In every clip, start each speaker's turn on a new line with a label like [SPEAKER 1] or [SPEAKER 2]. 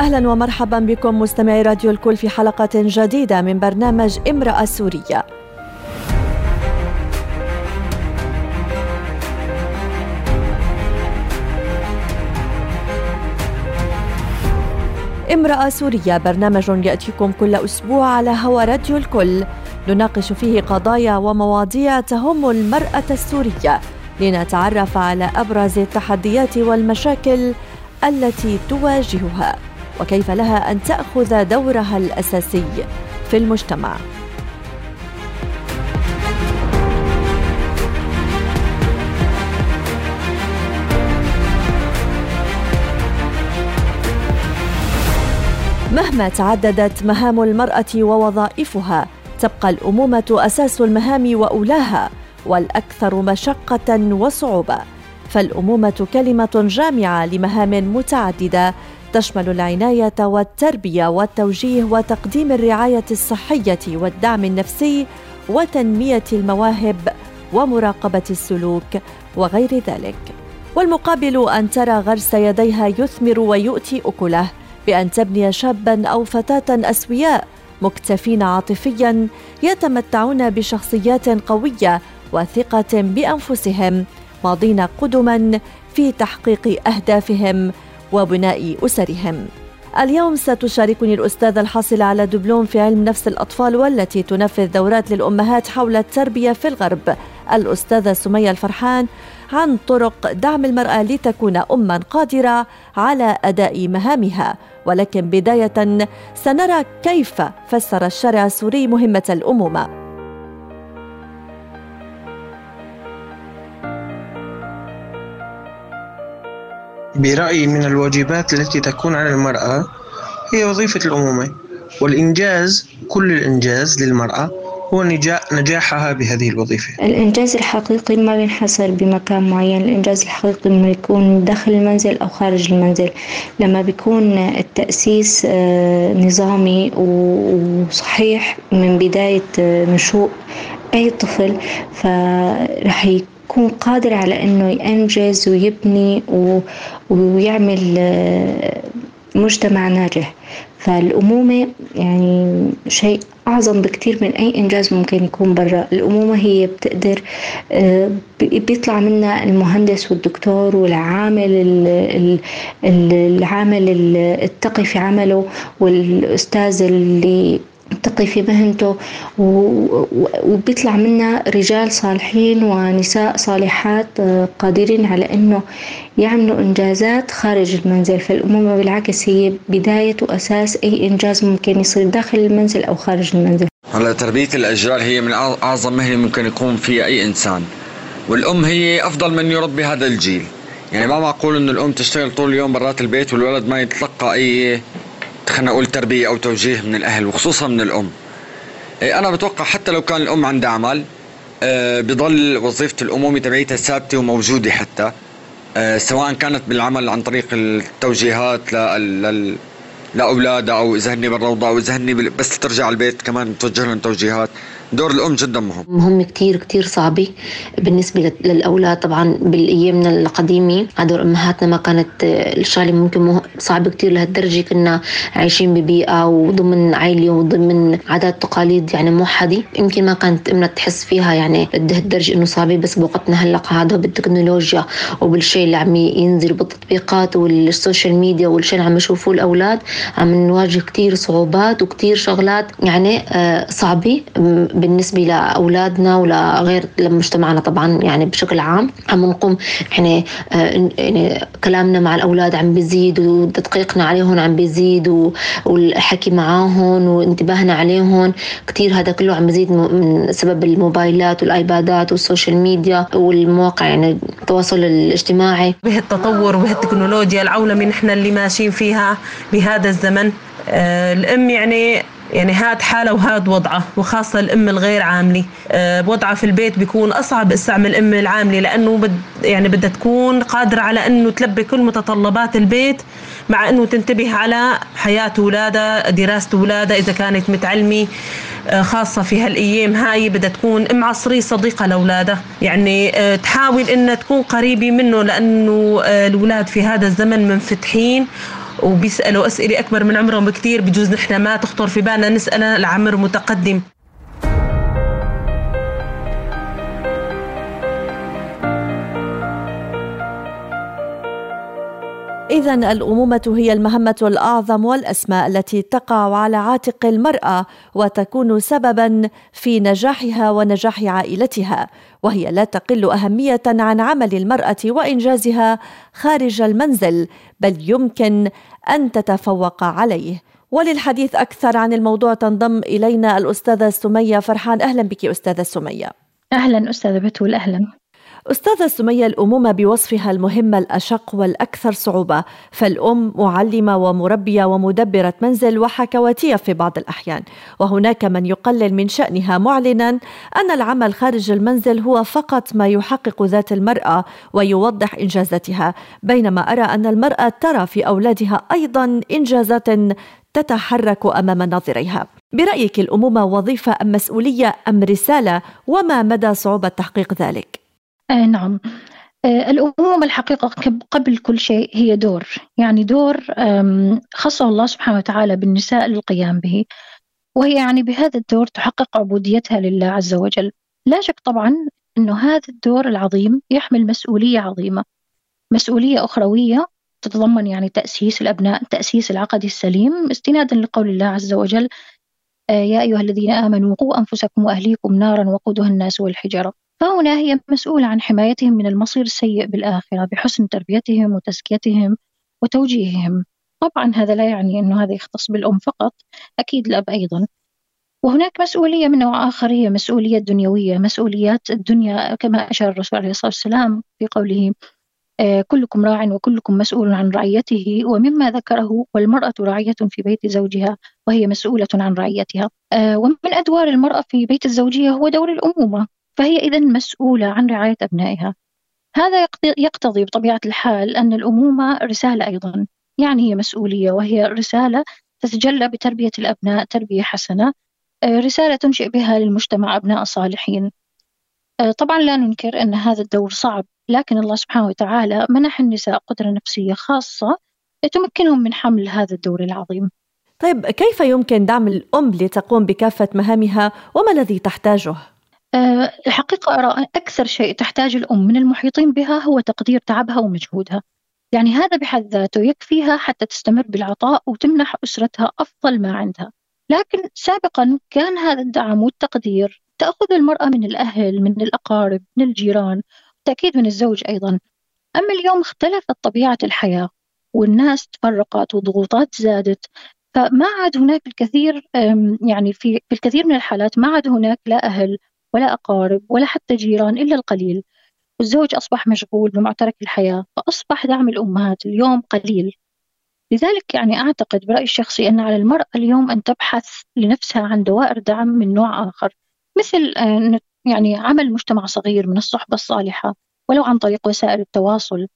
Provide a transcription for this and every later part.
[SPEAKER 1] أهلا ومرحبا بكم مستمعي راديو الكل في حلقة جديدة من برنامج امرأة سورية. امرأة سورية برنامج يأتيكم كل أسبوع على هوا راديو الكل. نناقش فيه قضايا ومواضيع تهم المرأة السورية. لنتعرف على أبرز التحديات والمشاكل التي تواجهها. وكيف لها أن تأخذ دورها الأساسي في المجتمع. مهما تعددت مهام المرأة ووظائفها تبقى الأمومة أساس المهام وأولاها والأكثر مشقة وصعوبة. فالأمومة كلمة جامعة لمهام متعددة تشمل العناية والتربية والتوجيه وتقديم الرعاية الصحية والدعم النفسي وتنمية المواهب ومراقبة السلوك وغير ذلك. والمقابل أن ترى غرس يديها يثمر ويؤتي أكله بأن تبني شابا أو فتاة أسوياء مكتفين عاطفيا يتمتعون بشخصيات قوية وثقة بأنفسهم ماضين قدما في تحقيق أهدافهم وبناء أسرهم. اليوم ستشاركني الأستاذة الحاصلة على دبلوم في علم نفس الأطفال والتي تنفذ دورات للأمهات حول التربية في الغرب. الأستاذة سمية الفرحان عن طرق دعم المرأة لتكون أما قادرة على أداء مهامها. ولكن بداية سنرى كيف فسر الشارع السوري مهمة الأمومة.
[SPEAKER 2] برأيي من الواجبات التي تكون على المرأة هي وظيفة الأمومة والإنجاز كل الإنجاز للمرأة هو نجاحها بهذه الوظيفة.
[SPEAKER 3] الإنجاز الحقيقي ما بينحصر بمكان معين الإنجاز الحقيقي لما يكون داخل المنزل أو خارج المنزل لما بيكون التأسيس آه، نظامي وصحيح من بداية آه، نشوء أي طفل فرح يكون قادر على إنه ينجز ويبني ويعمل آه، مجتمع ناجح. فالأمومة يعني شيء أعظم بكتير من أي إنجاز ممكن يكون برا. الأمومة هي بتقدر آه، بيطلع منها المهندس والدكتور والعامل العامل التقي في عمله والأستاذ اللي تقي في مهنته وبيطلع منا رجال صالحين ونساء صالحات آه، قادرين على إنه يعملوا إنجازات خارج المنزل. فالامومه بالعكس هي بداية وأساس أي إنجاز ممكن يصير داخل المنزل أو خارج المنزل.
[SPEAKER 4] هلا تربية الأجيال هي من أعظم مهنة ممكن يقوم فيها أي إنسان. والأم هي أفضل من يربي هذا الجيل. يعني ما معقول إنه الأم تشتغل طول اليوم برات البيت والولد ما يتلقى أي خلينا نقول تربية أو توجيه من الأهل وخصوصا من الأم. إيه، أنا بتوقع حتى لو كان الأم عندها عمل آه، بضل وظيفة الامومه تبعيتها ثابتة وموجودة حتى. آه، سواء كانت بالعمل عن طريق التوجيهات لل لأولادها أو إذا هني بالروضة أو إذا هني بس ترجع البيت كمان توجه لهم توجيهات. دور الأم جدا مهم.
[SPEAKER 5] مهم كثير كثير صعبة. بالنسبة للأولاد طبعا بالأيامنا القديمة دور أمهاتنا ما كانت الشغلة ممكن صعبة كثير لهالدرجة. كنا عايشين ببيئة وضمن عائلة وضمن عادات تقاليد يعني موحدة. يمكن ما كانت أمنا تحس فيها يعني لهالدرجه إنه صعبة بس بوقتنا هلا هذا بالتكنولوجيا وبالشيء اللي عم ينزل بالتطبيقات والسوشيال ميديا والشيء اللي عم يشوفوه الأولاد عم نواجه كثير صعوبات وكثير شغلات يعني آه، صعبة. بالنسبة لأولادنا ولغير لمجتمعنا طبعا يعني بشكل عام. عم نقوم آه، يعني كلامنا مع الأولاد عم بيزيد وتدقيقنا عليهم عم بيزيد والحكي معاهم وانتباهنا عليهم. كثير هذا كله عم بيزيد من سبب الموبايلات والآيبادات وال social media والمواقع يعني التواصل الاجتماعي.
[SPEAKER 6] بهالتطور وبهالتكنولوجيا العولمة نحن اللي ماشيين فيها بهذا الزمن. آه، الأم يعني يعني هاد حالة وهاد وضعة وخاصة الأم الغير عاملة. أه وضعها في البيت بيكون أصعب استعمل الأم العاملة لأنه بد يعني بدها تكون قادرة على أنه تلبي كل متطلبات البيت مع أنه تنتبه على حياة أولادها دراسة أولادها إذا كانت متعلمة. أه خاصة في هالأيام هاي بدها تكون أم عصرية صديقة لأولادها. يعني أه تحاول أنها تكون قريبة منه لأنه الأولاد في هذا الزمن منفتحين. وبيسألوا أسئلة أكبر من عمرهم بكتير بجوز نحن ما تخطر في بالنا نسألها لعمر متقدم.
[SPEAKER 1] إذا الأمومة هي المهمة الأعظم والأسمى التي تقع على عاتق المرأة وتكون سببا في نجاحها ونجاح عائلتها، وهي لا تقل أهمية عن عمل المرأة وإنجازها خارج المنزل، بل يمكن أن تتفوق عليه. وللحديث أكثر عن الموضوع تنضم إلينا الأستاذة سمية فرحان. أهلا بك أستاذة سمية.
[SPEAKER 7] أهلا أستاذة بتول أهلا.
[SPEAKER 1] أستاذة سمية الأمومة بوصفها المهمة الأشق والأكثر صعوبة فالأم معلمة ومربية ومدبرة منزل وحكواتية في بعض الأحيان وهناك من يقلل من شأنها معلنا أن العمل خارج المنزل هو فقط ما يحقق ذات المرأة ويوضح إنجازاتها بينما أرى أن المرأة ترى في أولادها أيضا إنجازات تتحرك أمام ناظريها. برأيك الأمومة وظيفة أم مسؤولية أم رسالة وما مدى صعوبة تحقيق ذلك؟
[SPEAKER 7] آه نعم. آه الأمومة الحقيقة قبل كل شيء هي دور. يعني دور خصه الله سبحانه وتعالى بالنساء للقيام به. وهي يعني بهذا الدور تحقق عبوديتها لله عز وجل. لا شك طبعا أنه هذا الدور العظيم يحمل مسؤولية عظيمة. مسؤولية أخروية تتضمن يعني تأسيس الأبناء تأسيس العقد السليم. استنادا لقول الله عز وجل آه، يا أيها الذين آمنوا قوا أنفسكم وأهليكم نارا وقودها الناس والحجارة. فهنا هي مسؤولة عن حمايتهم من المصير السيء بالآخرة بحسن تربيتهم وتزكيتهم وتوجيههم. طبعا هذا لا يعني أنه هذا يختص بالأم فقط أكيد الأب أيضا. وهناك مسؤولية من نوع آخر هي مسؤولية دنيوية مسؤوليات الدنيا كما أشار الرسول عليه الصلاة والسلام في قوله آه، كلكم راع وكلكم مسؤول عن رعيته ومما ذكره والمرأة راعية في بيت زوجها وهي مسؤولة عن رعيتها. آه، ومن أدوار المرأة في بيت الزوجية هو دور الأمومة. فهي إذا مسؤولة عن رعاية أبنائها. هذا يقتضي بطبيعة الحال أن الأمومة رسالة أيضا. يعني هي مسؤولية وهي رسالة تتجلى بتربية الأبناء تربية حسنة آه، رسالة تنشئ بها للمجتمع أبناء صالحين. آه، طبعا لا ننكر أن هذا الدور صعب لكن الله سبحانه وتعالى منح النساء قدرة نفسية خاصة تمكنهم من حمل هذا الدور العظيم.
[SPEAKER 1] طيب كيف يمكن دعم الأم لتقوم بكافة مهامها وما الذي تحتاجه؟
[SPEAKER 7] أه الحقيقة أرى أكثر شيء تحتاج الأم من المحيطين بها هو تقدير تعبها ومجهودها. يعني هذا بحد ذاته يكفيها حتى تستمر بالعطاء وتمنح أسرتها أفضل ما عندها. لكن سابقا كان هذا الدعم والتقدير تأخذ المرأة من الأهل من الأقارب من الجيران بالتأكيد من الزوج أيضا. أما اليوم اختلفت طبيعة الحياة والناس تفرقت وضغوطات زادت فما عاد هناك الكثير يعني في الكثير من الحالات ما عاد هناك لا أهل ولا أقارب ولا حتى جيران إلا القليل. والزوج أصبح مشغول بمعترك الحياة فأصبح دعم الأمهات اليوم قليل. لذلك يعني أعتقد برأيي الشخصي أن على المرأة اليوم أن تبحث لنفسها عن دوائر دعم من نوع آخر مثل آه، يعني عمل مجتمع صغير من الصحبة الصالحة ولو عن طريق وسائل التواصل.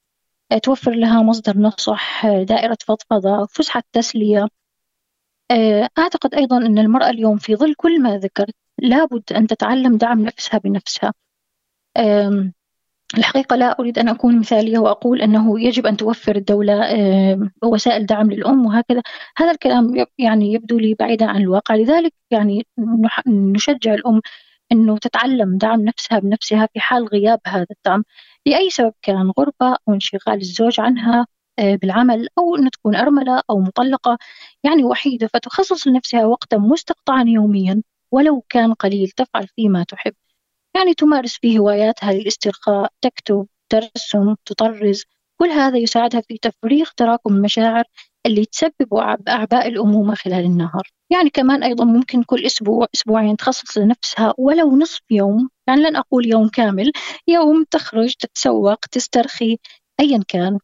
[SPEAKER 7] آه، توفر لها مصدر نصح آه، دائرة فضفضة فسحة تسلية. أعتقد أيضا أن المرأة اليوم في ظل كل ما ذكرت لابد أن تتعلم دعم نفسها بنفسها. الحقيقة لا أريد أن أكون مثالية وأقول أنه يجب أن توفر الدولة وسائل دعم للأم وهكذا. هذا الكلام يعني يبدو لي بعيدا عن الواقع. لذلك يعني نشجع الأم أنه تتعلم دعم نفسها بنفسها في حال غياب هذا الدعم. لأي سبب كان غربة أو انشغال الزوج عنها آه، بالعمل أو أن تكون أرملة أو مطلقة يعني وحيدة فتخصص لنفسها وقتا مستقطعا يوميا. ولو كان قليل تفعل فيه ما تحب. يعني تمارس فيه هواياتها للاسترخاء تكتب ترسم تطرز. كل هذا يساعدها في تفريغ تراكم المشاعر اللي تسبب أعباء الأمومة خلال النهار. يعني كمان أيضا ممكن كل أسبوع أسبوعين تخصص لنفسها ولو نصف يوم. يعني لن أقول يوم كامل يوم تخرج تتسوق تسترخي أيا كان.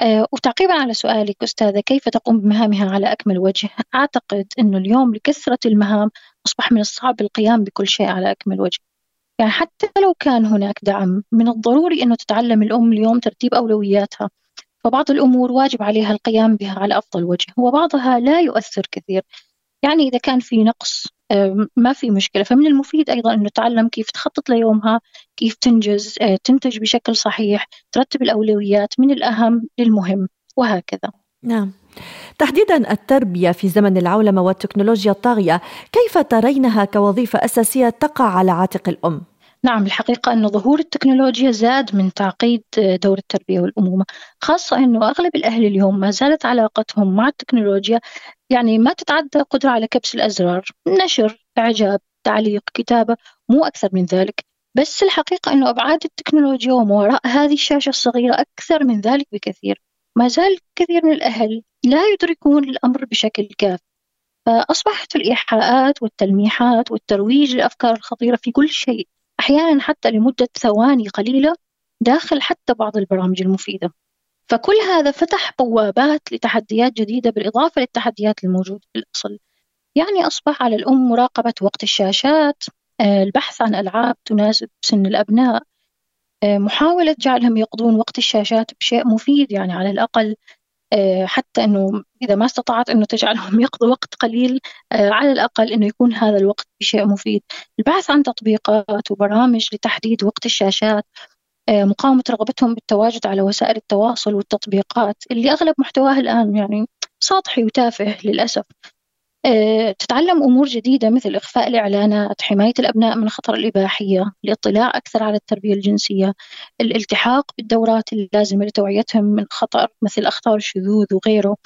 [SPEAKER 7] أه وتعقيبا على سؤالك أستاذة كيف تقوم بمهامها على أكمل وجه؟ أعتقد أنه اليوم لكثرة المهام أصبح من الصعب القيام بكل شيء على أكمل وجه. يعني حتى لو كان هناك دعم من الضروري أنه تتعلم الأم اليوم ترتيب أولوياتها. فبعض الأمور واجب عليها القيام بها على أفضل وجه وبعضها لا يؤثر كثير. يعني إذا كان في نقص ما في مشكلة. فمن المفيد أيضا أنه تتعلم كيف تخطط ليومها كيف تنجز آه، تنتج بشكل صحيح ترتب الأولويات من الأهم للمهم وهكذا.
[SPEAKER 1] نعم. تحديدا التربية في زمن العولمة والتكنولوجيا الطاغية كيف ترينها كوظيفة أساسية تقع على عاتق الأم؟
[SPEAKER 7] نعم الحقيقة أن ظهور التكنولوجيا زاد من تعقيد دور التربية والأمومة خاصة أنه أغلب الأهل اليوم ما زالت علاقتهم مع التكنولوجيا يعني ما تتعدى قدرة على كبس الأزرار نشر إعجاب تعليق كتابة مو أكثر من ذلك بس الحقيقة أنه أبعاد التكنولوجيا وما وراء هذه الشاشة الصغيرة أكثر من ذلك بكثير ما زال كثير من الأهل لا يدركون الأمر بشكل كافي فأصبحت الإيحاءات والتلميحات والترويج للأفكار الخطيرة في كل شيء أحيانا حتى لمدة ثواني قليلة داخل حتى بعض البرامج المفيدة. فكل هذا فتح بوابات لتحديات جديدة بالإضافة للتحديات الموجودة في الأصل. يعني أصبح على الأم مراقبة وقت الشاشات آه، البحث عن ألعاب تناسب سن الأبناء محاولة جعلهم يقضون وقت الشاشات بشيء مفيد يعني على الأقل آه، حتى أنه إذا ما استطعت أنه تجعلهم يقضوا وقت قليل على الأقل أنه يكون هذا الوقت بشيء مفيد. البحث عن تطبيقات وبرامج لتحديد وقت الشاشات مقاومة رغبتهم بالتواجد على وسائل التواصل والتطبيقات اللي أغلب محتواها الآن يعني سطحي وتافه للأسف. آه، تتعلم أمور جديدة مثل إخفاء الإعلانات حماية الأبناء من خطر الإباحية الاطلاع أكثر على التربية الجنسية الالتحاق بالدورات اللازمة لتوعيتهم من خطر مثل أخطار الشذوذ وغيره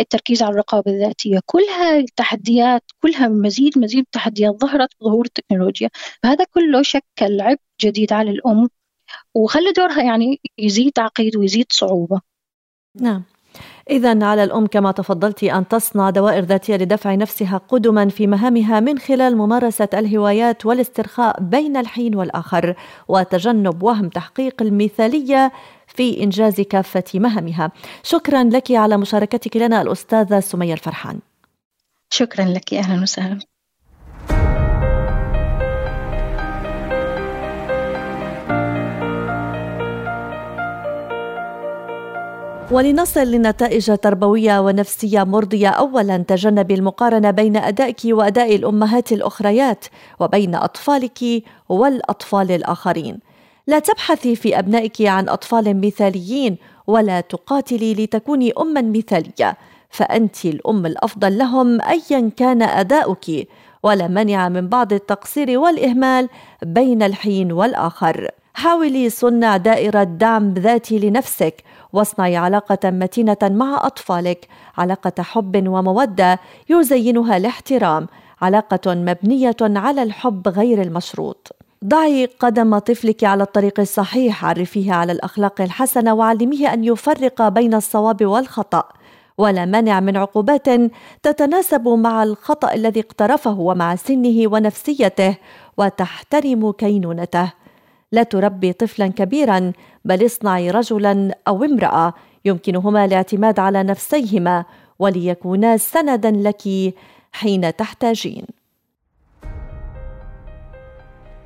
[SPEAKER 7] التركيز على الرقابة الذاتية كل هاي التحديات كلها مزيد مزيد تحديات ظهرت بظهور التكنولوجيا فهذا كله شكل عبء جديد على الأم وخلى دورها يعني يزيد تعقيد ويزيد صعوبة.
[SPEAKER 1] نعم. إذا على الأم كما تفضلت أن تصنع دوائر ذاتية لدفع نفسها قدما في مهامها من خلال ممارسة الهوايات والاسترخاء بين الحين والآخر وتجنب وهم تحقيق المثالية في إنجاز كافة مهامها. شكرا لك على مشاركتك لنا الأستاذة سمية الفرحان.
[SPEAKER 7] شكرا لك أهلا وسهلا.
[SPEAKER 1] ولنصل لنتائج تربويه ونفسيه مرضية اولا تجنبي المقارنة بين أدائك وأداء الأمهات الأخريات وبين أطفالك والأطفال الآخرين. لا تبحثي في أبنائك عن أطفال مثاليين ولا تقاتلي لتكوني اما مثالية فأنت الأم الأفضل لهم ايا كان أداؤك ولا مانع من بعض التقصير والإهمال بين الحين والآخر. حاولي صنع دائرة دعم ذاتي لنفسك واصنعي علاقة متينة مع أطفالك. علاقة حب ومودة يزينها الاحترام. علاقة مبنية على الحب غير المشروط. ضعي قدم طفلك على الطريق الصحيح. عرفيه على الأخلاق الحسنة وعلميه أن يفرق بين الصواب والخطأ. ولا مانع من عقوبات تتناسب مع الخطأ الذي اقترفه ومع سنه ونفسيته. وتحترم كينونته. لا تربي طفلا كبيرا بل اصنعي رجلا أو امرأة. يمكنهما الاعتماد على نفسيهما وليكونا سندا لك حين تحتاجين.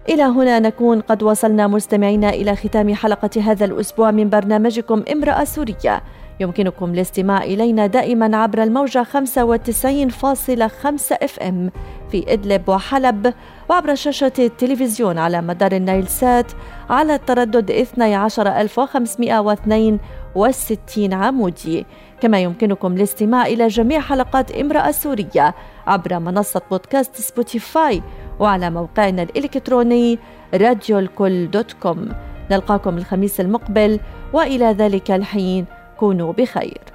[SPEAKER 1] إلى هنا نكون. قد وصلنا مستمعينا إلى ختام حلقة هذا الأسبوع من برنامجكم امرأة سورية. يمكنكم الاستماع إلينا دائما عبر الموجة 95.5 اف ام في إدلب وحلب. وعبر شاشة التلفزيون على مدار النايل سات على التردد 12562 عمودي. كما يمكنكم الاستماع إلى جميع حلقات امرأة سورية عبر منصة بودكاست سبوتيفاي وعلى موقعنا الإلكتروني راديو الكل dot com. نلقاكم الخميس المقبل وإلى ذلك الحين كونوا بخير.